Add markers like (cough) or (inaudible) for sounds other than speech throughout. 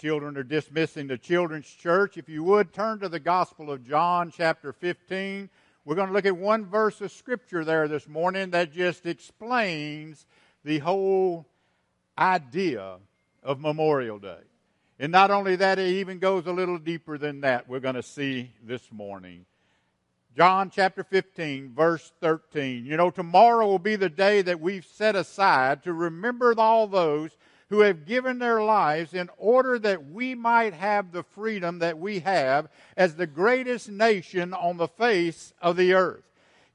children are dismissing the children's church, if you would turn to the Gospel of John, chapter 15. We're going to look at one verse of Scripture there this morning that just explains the whole idea of Memorial Day. And not only that, it even goes a little deeper than that, we're going to see this morning. John chapter 15, verse 13. You know, tomorrow will be the day that we've set aside to remember all those who have given their lives in order that we might have the freedom that we have as the greatest nation on the face of the earth.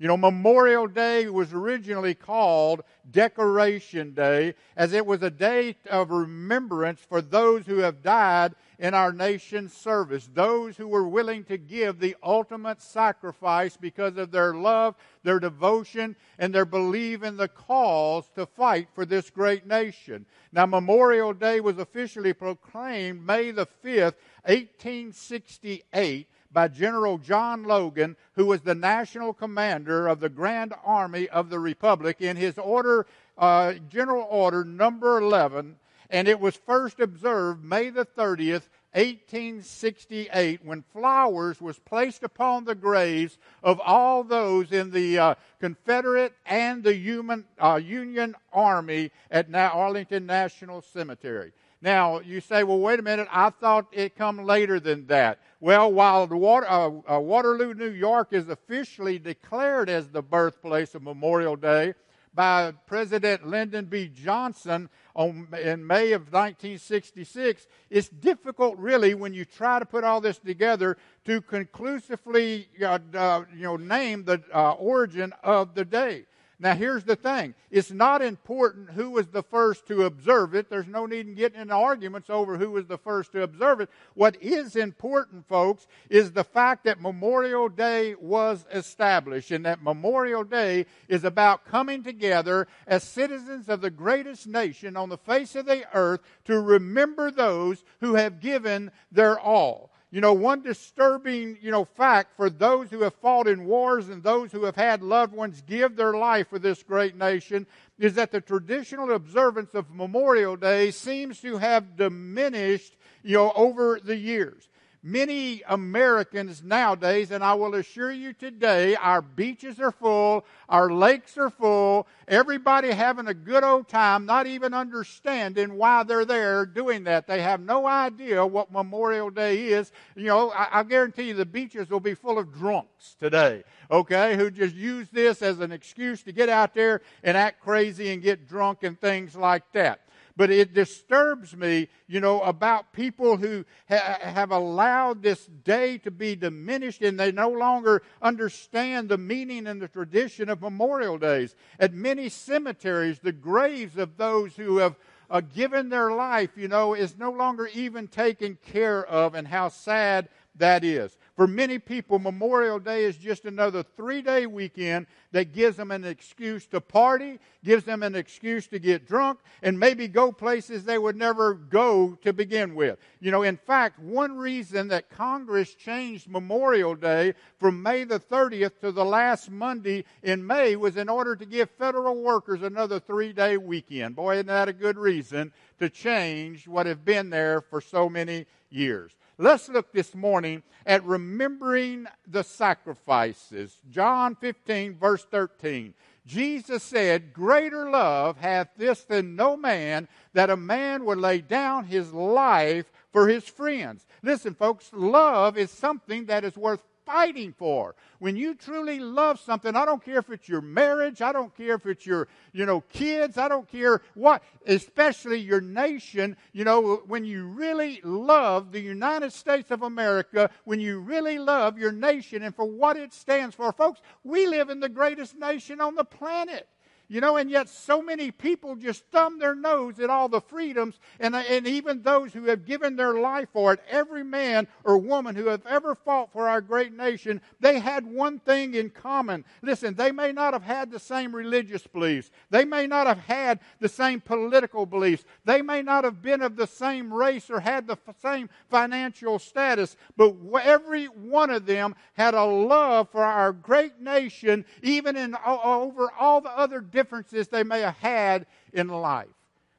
You know, Memorial Day was originally called Decoration Day, as it was a day of remembrance for those who have died in our nation's service, those who were willing to give the ultimate sacrifice because of their love, their devotion, and their belief in the cause to fight for this great nation. Now, Memorial Day was officially proclaimed May the 5th, 1868 by General John Logan, who was the national commander of the Grand Army of the Republic, in his order, uh, General Order number 11, and it was first observed May the 30th, 1868, when flowers was placed upon the graves of all those in the uh, Confederate and the human, uh, Union Army at Arlington National Cemetery. Now, you say, well, wait a minute, I thought it come later than that. Well, while Water, uh, uh, Waterloo, New York is officially declared as the birthplace of Memorial Day by President Lyndon B. Johnson on, in May of 1966, it's difficult, really, when you try to put all this together, to conclusively uh, uh, you know, name the uh, origin of the day. Now, here's the thing it's not important who was the first to observe it. There's no need in getting into arguments over who was the first to observe it. What is important, folks, is the fact that Memorial Day was established and that Memorial Day is about coming together as citizens of the greatest nation on the face of the earth to remember those who have given their all. You know, one disturbing, you know, fact for those who have fought in wars and those who have had loved ones give their life for this great nation is that the traditional observance of Memorial Day seems to have diminished, you know, over the years. Many Americans nowadays, and I will assure you today, our beaches are full, our lakes are full, everybody having a good old time, not even understanding why they're there doing that. They have no idea what Memorial Day is. You know, I, I guarantee you the beaches will be full of drunks today, okay, who just use this as an excuse to get out there and act crazy and get drunk and things like that. But it disturbs me, you know, about people who ha- have allowed this day to be diminished and they no longer understand the meaning and the tradition of Memorial Days. At many cemeteries, the graves of those who have uh, given their life, you know, is no longer even taken care of, and how sad that is. For many people, Memorial Day is just another three day weekend that gives them an excuse to party, gives them an excuse to get drunk, and maybe go places they would never go to begin with. You know, in fact, one reason that Congress changed Memorial Day from May the 30th to the last Monday in May was in order to give federal workers another three day weekend. Boy, isn't that a good reason to change what have been there for so many years? Let's look this morning at remembering the sacrifices. John 15, verse 13. Jesus said, Greater love hath this than no man, that a man would lay down his life for his friends. Listen, folks, love is something that is worth fighting for. When you truly love something, I don't care if it's your marriage, I don't care if it's your, you know, kids, I don't care what, especially your nation, you know, when you really love the United States of America, when you really love your nation and for what it stands for. Folks, we live in the greatest nation on the planet. You know, and yet so many people just thumb their nose at all the freedoms, and, and even those who have given their life for it, every man or woman who have ever fought for our great nation, they had one thing in common. Listen, they may not have had the same religious beliefs, they may not have had the same political beliefs, they may not have been of the same race or had the same financial status, but every one of them had a love for our great nation, even in over all the other differences they may have had in life.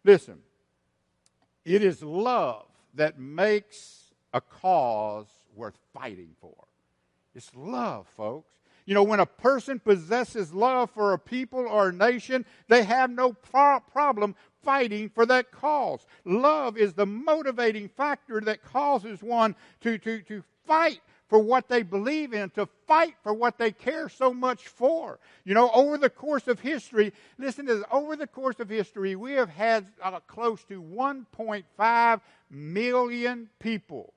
Listen, it is love that makes a cause worth fighting for. It's love, folks. You know, when a person possesses love for a people or a nation, they have no pro- problem fighting for that cause. Love is the motivating factor that causes one to, to, to fight for what they believe in, to fight for what they care so much for. You know, over the course of history, listen to this, over the course of history, we have had uh, close to 1.5 million people.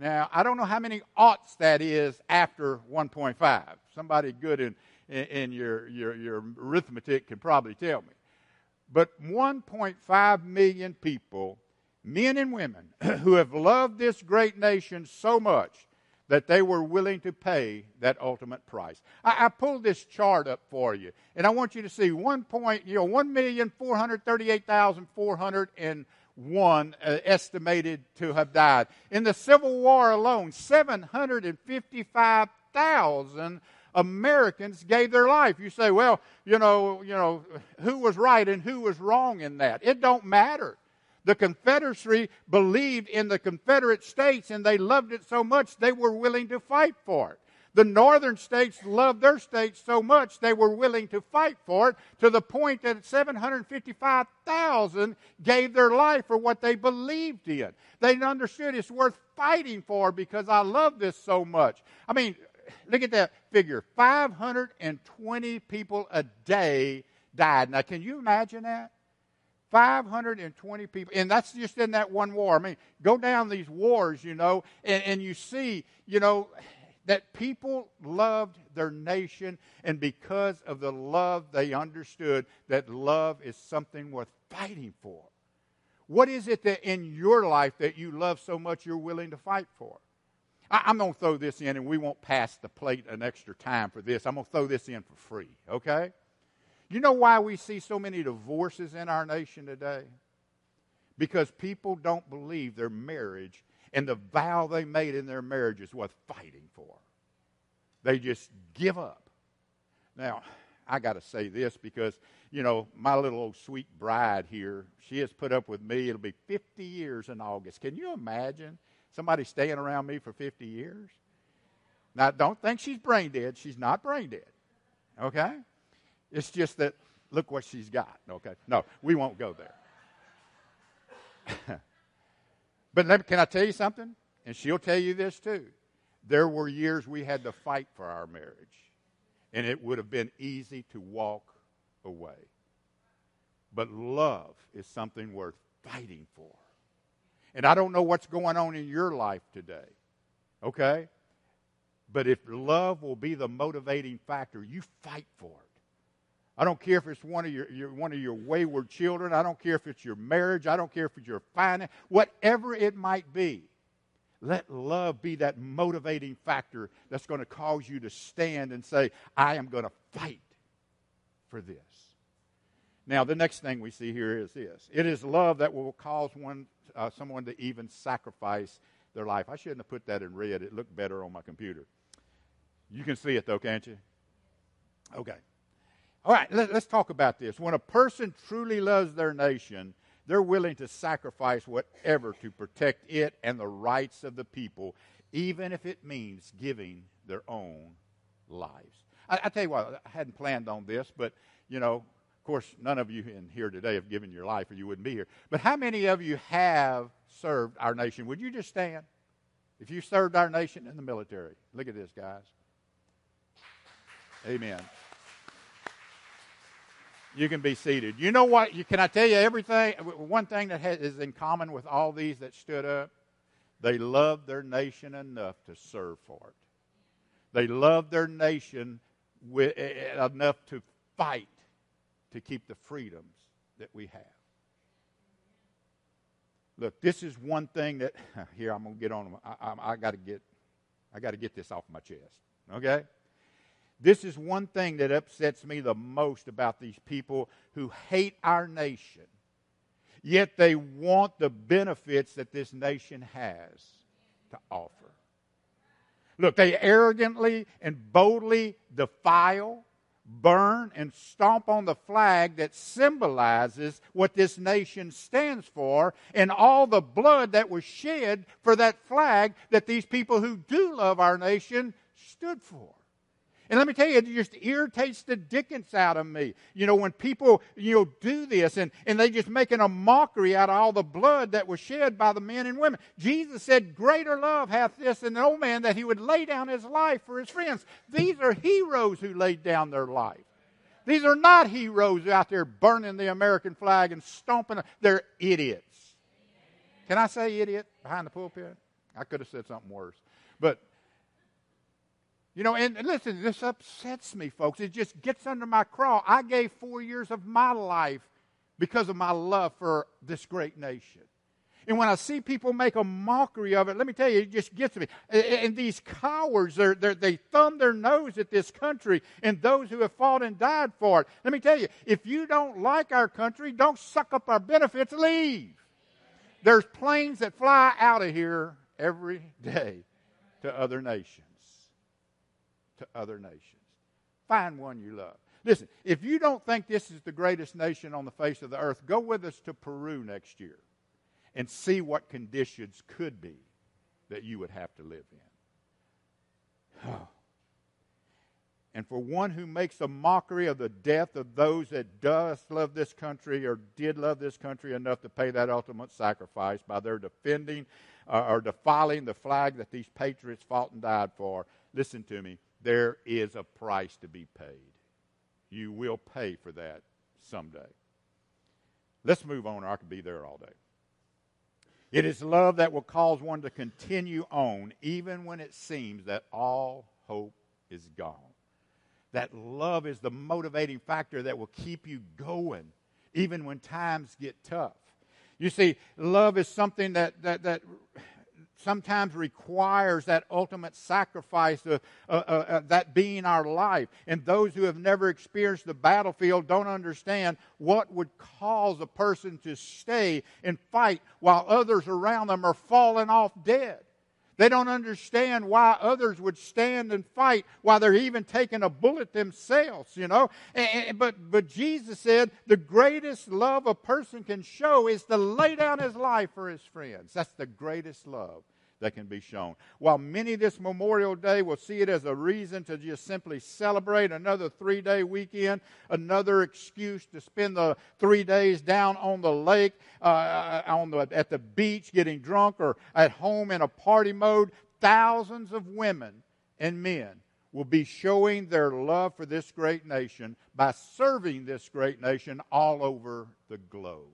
Now, I don't know how many aughts that is after 1.5. Somebody good in, in, in your, your, your arithmetic can probably tell me. But 1.5 million people, men and women, (clears throat) who have loved this great nation so much that they were willing to pay that ultimate price. I, I, pulled this chart up for you, and I want you to see one point, you know, one million four hundred thirty-eight thousand four hundred and one uh, estimated to have died in the Civil War alone. Seven hundred and fifty-five thousand Americans gave their life. You say, well, you know, you know, who was right and who was wrong in that? It don't matter. The Confederacy believed in the Confederate States and they loved it so much they were willing to fight for it. The northern states loved their states so much they were willing to fight for it to the point that 755,000 gave their life for what they believed in. They understood it's worth fighting for because I love this so much. I mean, look at that figure 520 people a day died. Now, can you imagine that? 520 people, and that's just in that one war. I mean, go down these wars, you know, and, and you see, you know, that people loved their nation, and because of the love, they understood that love is something worth fighting for. What is it that in your life that you love so much you're willing to fight for? I, am going to throw this in, and we won't pass the plate an extra time for this. I'm going to throw this in for free, okay? You know why we see so many divorces in our nation today? Because people don't believe their marriage and the vow they made in their marriage is worth fighting for. They just give up. Now, I got to say this because, you know, my little old sweet bride here, she has put up with me. It'll be 50 years in August. Can you imagine somebody staying around me for 50 years? Now, don't think she's brain dead. She's not brain dead. Okay? It's just that, look what she's got. Okay? No, we won't go there. (laughs) but me, can I tell you something? And she'll tell you this too. There were years we had to fight for our marriage, and it would have been easy to walk away. But love is something worth fighting for. And I don't know what's going on in your life today, okay? But if love will be the motivating factor, you fight for it. I don't care if it's one of your, your, one of your wayward children. I don't care if it's your marriage. I don't care if it's your finance. Whatever it might be, let love be that motivating factor that's going to cause you to stand and say, I am going to fight for this. Now, the next thing we see here is this it is love that will cause one, uh, someone to even sacrifice their life. I shouldn't have put that in red, it looked better on my computer. You can see it, though, can't you? Okay. All right, let, us talk about this. When a person truly loves their nation, they're willing to sacrifice whatever to protect it and the rights of the people, even if it means giving their own lives. I, I tell you what, I hadn't planned on this, but, you know, of course, none of you in here today have given your life or you wouldn't be here. But how many of you have served our nation? Would you just stand? If you served our nation in the military. Look at this, guys. Amen. You can be seated. You know what? You, can I tell you everything? One thing that has, is in common with all these that stood up? They loved their nation enough to serve for it. They loved their nation with, enough to fight to keep the freedoms that we have. Look, this is one thing that (laughs) here I'm going to get on. I, I, I got to get, I got to get this off my chest. Okay. This is one thing that upsets me the most about these people who hate our nation, yet they want the benefits that this nation has to offer. Look, they arrogantly and boldly defile, burn and stomp on the flag that symbolizes what this nation stands for and all the blood that was shed for that flag that these people who do love our nation stood for. And let me tell you, it just irritates the dickens out of me. You know, when people, you know, do this and, and they just making a mockery out of all the blood that was shed by the men and women. Jesus said, Greater love hath this an old man that he would lay down his life for his friends. These are heroes who laid down their life. These are not heroes out there burning the American flag and stomping. They're idiots. Can I say idiot behind the pulpit? I could have said something worse. But you know, and, listen, this upsets me, folks. It just gets under my craw. I gave four years of my life because of my love for this great nation. And when I see people make a mockery of it, let me tell you, it just gets me. And these cowards, they're, they're, they thumb their nose at this country and those who have fought and died for it. Let me tell you, if you don't like our country, don't suck up our benefits, leave. There's planes that fly out of here every day to other nations to other nations. Find one you love. Listen, if you don't think this is the greatest nation on the face of the earth, go with us to Peru next year and see what conditions could be that you would have to live in. (sighs) And for one who makes a mockery of the death of those that does love this country or did love this country enough to pay that ultimate sacrifice by their defending uh, or defiling the flag that these patriots fought and died for, listen to me, there is a price to be paid. You will pay for that someday. Let's move on, or I could be there all day. It is love that will cause one to continue on even when it seems that all hope is gone. That love is the motivating factor that will keep you going even when times get tough. You see, love is something that, that, that sometimes requires that ultimate sacrifice of uh, uh, uh, that being our life. And those who have never experienced the battlefield don't understand what would cause a person to stay and fight while others around them are falling off dead. They don't understand why others would stand and fight while they're even taking a bullet themselves, you know. And, but, but Jesus said the greatest love a person can show is to lay down his life for his friends. That's the greatest love that can be shown. While many this Memorial Day will see it as a reason to just simply celebrate another three day weekend, another excuse to spend the three days down on the lake, uh, on the, at the beach getting drunk, or at home in a party mode, thousands of women and men will be showing their love for this great nation by serving this great nation all over the globe.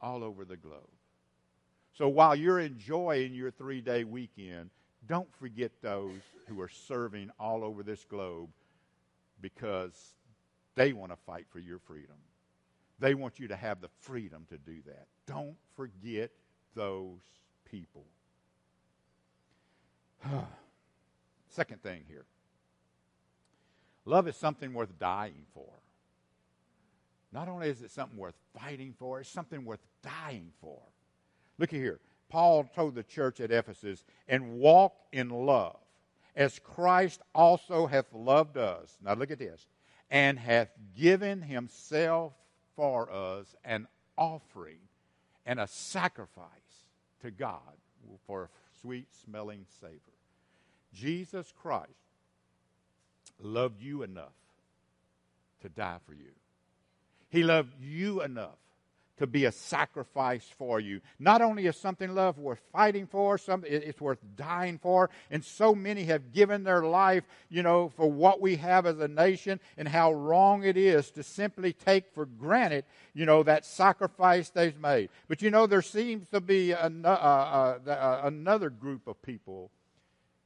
All over the globe. So while you're enjoying your three day weekend, don't forget those who are serving all over this globe because they want to fight for your freedom. They want you to have the freedom to do that. Don't forget those people. (sighs) Second thing here love is something worth dying for. Not only is it something worth fighting for, it's something worth dying for. Look here. Paul told the church at Ephesus, and walk in love, as Christ also hath loved us. Now look at this. And hath given himself for us an offering and a sacrifice to God for a sweet smelling savor. Jesus Christ loved you enough to die for you. He loved you enough to be a sacrifice for you. Not only is something love worth fighting for, something it's worth dying for, and so many have given their life, you know, for what we have as a nation and how wrong it is to simply take for granted, you know, that sacrifice they've made. But you know, there seems to be an, uh, uh, uh, another group of people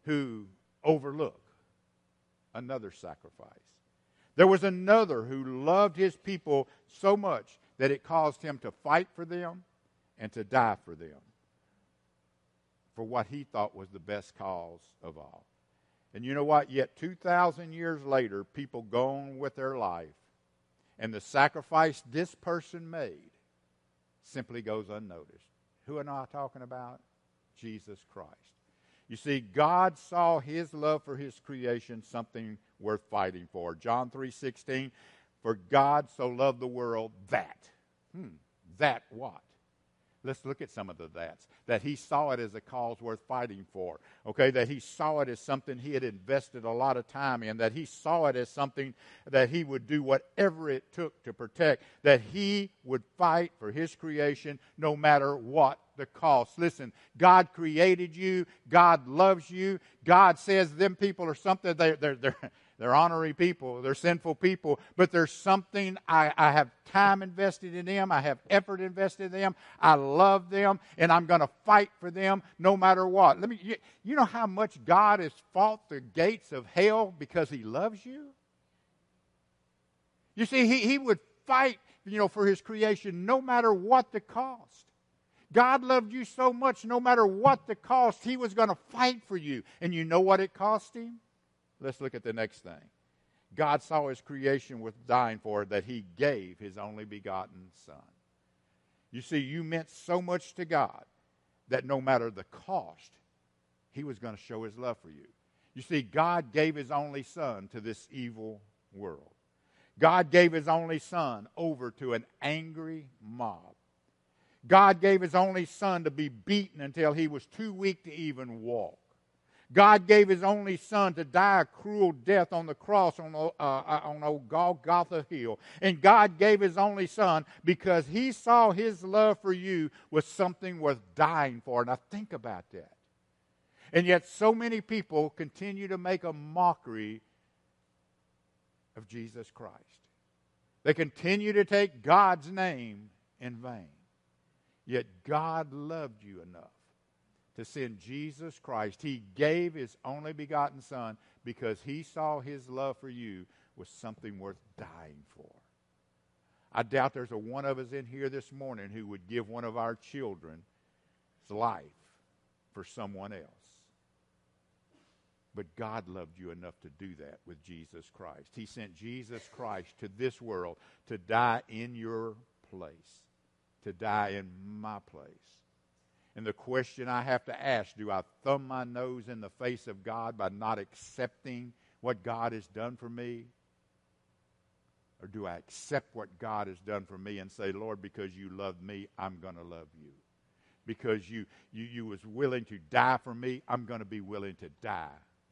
who overlook another sacrifice. There was another who loved his people so much that it caused him to fight for them and to die for them for what he thought was the best cause of all. And you know what? Yet 2,000 years later, people go on with their life, and the sacrifice this person made simply goes unnoticed. Who am I talking about? Jesus Christ. You see, God saw his love for his creation something worth fighting for. John 3:16, for God so loved the world that. Hmm, that what? Let's look at some of the that's. That he saw it as a cause worth fighting for. Okay, that he saw it as something he had invested a lot of time in. That he saw it as something that he would do whatever it took to protect. That he would fight for his creation no matter what the cost. Listen, God created you. God loves you. God says them people are something, they, they're, they're, they're honorary people, they're sinful people, but there's something I, I have time invested in them, I have effort invested in them, I love them, and I'm going to fight for them no matter what. Let me, you, you know how much God has fought the gates of hell because He loves you? You see, He, he would fight, you know, for His creation no matter what the cost. God loved you so much, no matter what the cost, He was going to fight for you. And you know what it cost Him? Let's look at the next thing. God saw his creation with dying for it that he gave his only begotten Son. You see, you meant so much to God that no matter the cost, he was going to show his love for you. You see, God gave his only Son to this evil world. God gave his only Son over to an angry mob. God gave his only Son to be beaten until he was too weak to even walk. God gave his only son to die a cruel death on the cross on, uh, uh, on old Golgotha Hill. And God gave his only son because he saw his love for you was something worth dying for. Now think about that. And yet so many people continue to make a mockery of Jesus Christ. They continue to take God's name in vain. Yet God loved you enough to send Jesus Christ. He gave his only begotten Son because he saw his love for you was something worth dying for. I doubt there's a one of us in here this morning who would give one of our children's life for someone else. But God loved you enough to do that with Jesus Christ. He sent Jesus Christ to this world to die in your place, to die in my place. And the question I have to ask do I thumb my nose in the face of God by not accepting what God has done for me? Or do I accept what God has done for me and say, Lord, because you love me, I'm going to love you? Because you, you, you was willing to die for me, I'm going to be willing to die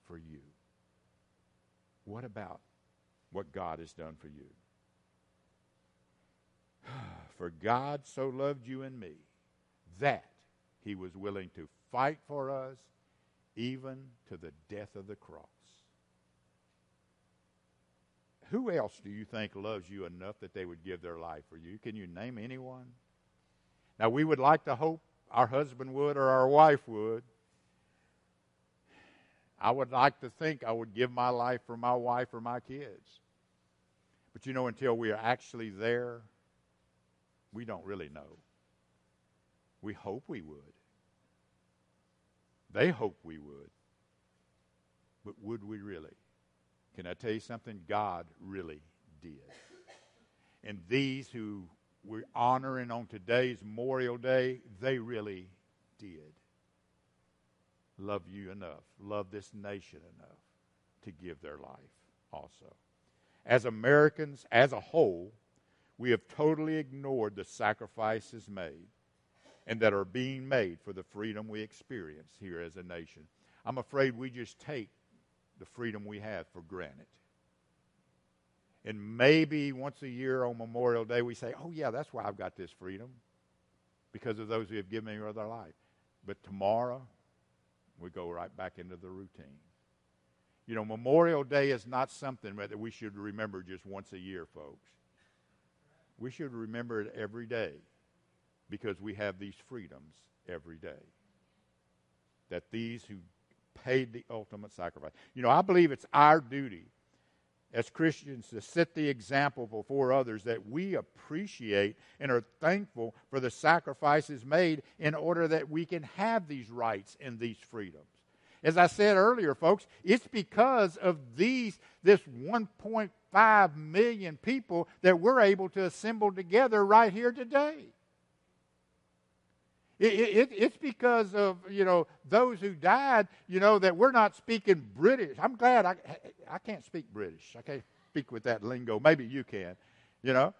for you. What about what God has done for you? (sighs) For God so loved you and me that he was willing to fight for us even to the death of the cross. Who else do you think loves you enough that they would give their life for you? Can you name anyone? Now, we would like to hope our husband would or our wife would. I would like to think I would give my life for my wife or my kids. But you know, until we are actually there, we don't really know. We hope we would. They hope we would. But would we really? Can I tell you something? God really did. And these who we're honoring on today's Memorial Day, they really did love you enough, love this nation enough to give their life also. As Americans, as a whole, we have totally ignored the sacrifices made and that are being made for the freedom we experience here as a nation. I'm afraid we just take the freedom we have for granted. And maybe once a year on Memorial Day, we say, oh, yeah, that's why I've got this freedom, because of those who have given me their life. But tomorrow, we go right back into the routine. You know, Memorial Day is not something that we should remember just once a year, folks. We should remember it every day because we have these freedoms every day. That these who paid the ultimate sacrifice. You know, I believe it's our duty as Christians to set the example before others that we appreciate and are thankful for the sacrifices made in order that we can have these rights and these freedoms. As I said earlier, folks, it's because of these this 1.5 million people that we're able to assemble together right here today. It, it, it's because of, you know, those who died, you know, that we're not speaking British. I'm glad I, I can't speak British. I can't speak with that lingo. Maybe you can, you know.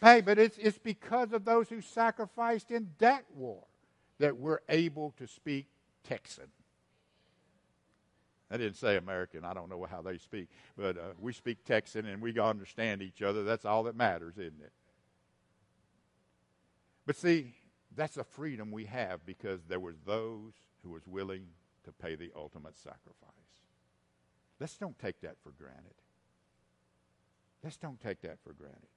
Hey, but it's, it's because of those who sacrificed in that war that we're able to speak Texan. I didn't say American. I don't know how they speak, but uh, we speak Texan and we understand each other. That's all that matters, isn't it? But see, that's a freedom we have because there was those who was willing to pay the ultimate sacrifice. Let's don't take that for granted. Let's don't take that for granted.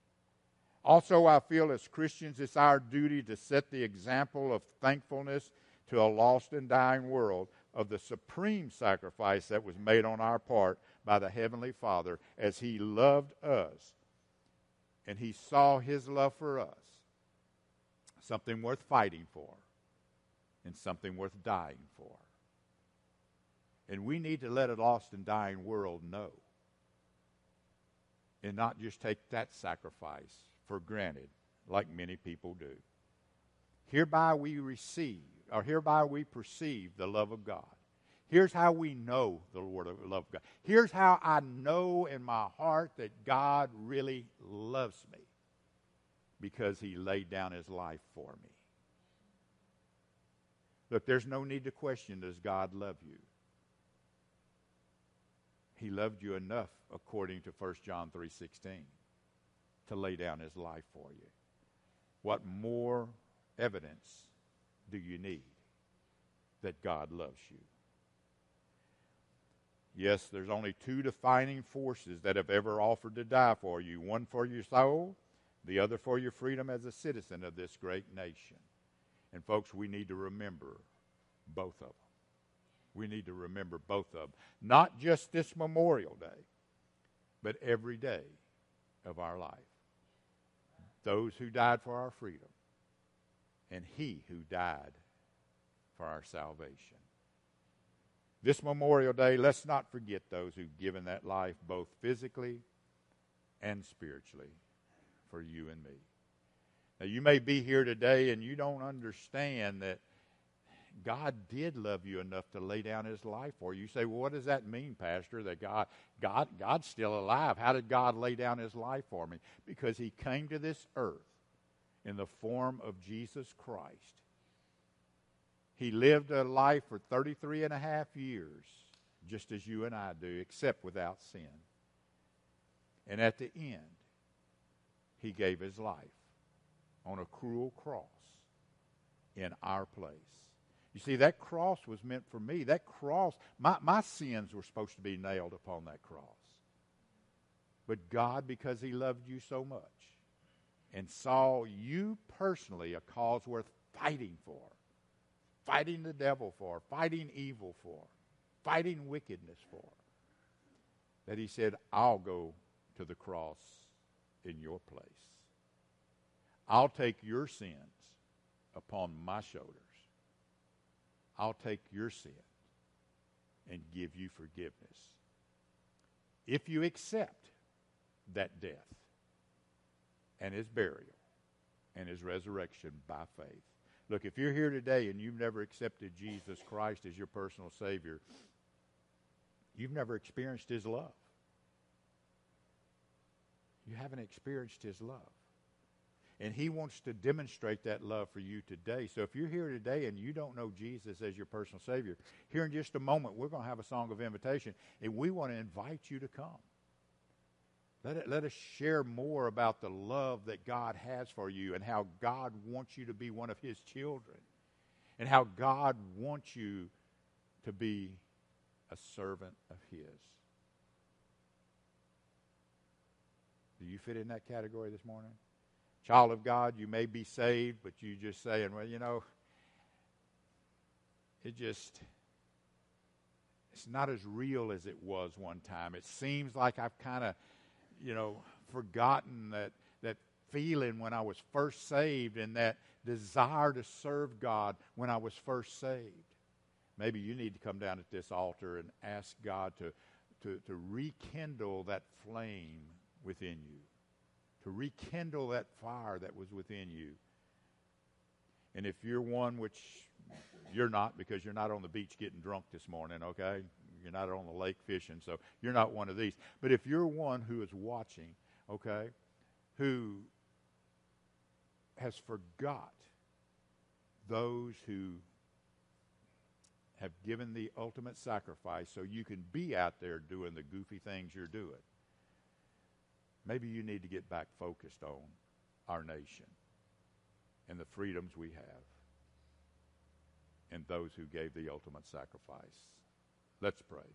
Also, I feel as Christians, it's our duty to set the example of thankfulness to a lost and dying world of the supreme sacrifice that was made on our part by the Heavenly Father as He loved us and He saw His love for us something worth fighting for and something worth dying for. And we need to let a lost and dying world know and not just take that sacrifice for granted like many people do. Hereby we receive, or hereby we perceive the love of God. Here's how we know the Lord of love of God. Here's how I know in my heart that God really loves me because he laid down his life for me. Look, there's no need to question does God love you? He loved you enough according to 1 John 3:16 to lay down his life for you. What more evidence do you need that God loves you? Yes, there's only two defining forces that have ever offered to die for you one for your soul the other for your freedom as a citizen of this great nation. And, folks, we need to remember both of them. We need to remember both of them. Not just this Memorial Day, but every day of our life. Those who died for our freedom, and He who died for our salvation. This Memorial Day, let's not forget those who've given that life both physically and spiritually for you and me. Now, you may be here today and you don't understand that God did love you enough to lay down his life for you. You say, well, what does that mean, Pastor? That God, God, God's still alive. How did God lay down his life for me? Because he came to this earth in the form of Jesus Christ. He lived a life for 33 and a half years, just as you and I do, except without sin. And at the end, he gave his life on a cruel cross in our place. You see, that cross was meant for me. That cross, my, my sins were supposed to be nailed upon that cross. But God, because He loved you so much and saw you personally a cause worth fighting for, fighting the devil for, fighting evil for, fighting wickedness for, that He said, I'll go to the cross in your place. I'll take your sins upon my shoulders. I'll take your sin and give you forgiveness. If you accept that death and his burial and his resurrection by faith. Look, if you're here today and you've never accepted Jesus Christ as your personal Savior, you've never experienced his love. You haven't experienced His love. And He wants to demonstrate that love for you today. So if you're here today and you don't know Jesus as your personal Savior, here in just a moment, we're going to have a song of invitation, and we want to invite you to come. Let, it, let us share more about the love that God has for you and how God wants you to be one of His children and how God wants you to be a servant of His. You fit in that category this morning? Child of God, you may be saved, but you just saying, well, you know, it just it's not as real as it was one time. It seems like I've kind of, you know, forgotten that that feeling when I was first saved and that desire to serve God when I was first saved. Maybe you need to come down at this altar and ask God to, to, to rekindle that flame within you, to rekindle that fire that was within you. And if you're one which you're not because you're not on the beach getting drunk this morning, okay? You're not on the lake fishing, so you're not one of these. But if you're one who is watching, okay, who has forgot those who have given the ultimate sacrifice so you can be out there doing the goofy things you're doing. Maybe you need to get back focused on our nation and the freedoms we have and those who gave the ultimate sacrifice. Let's pray.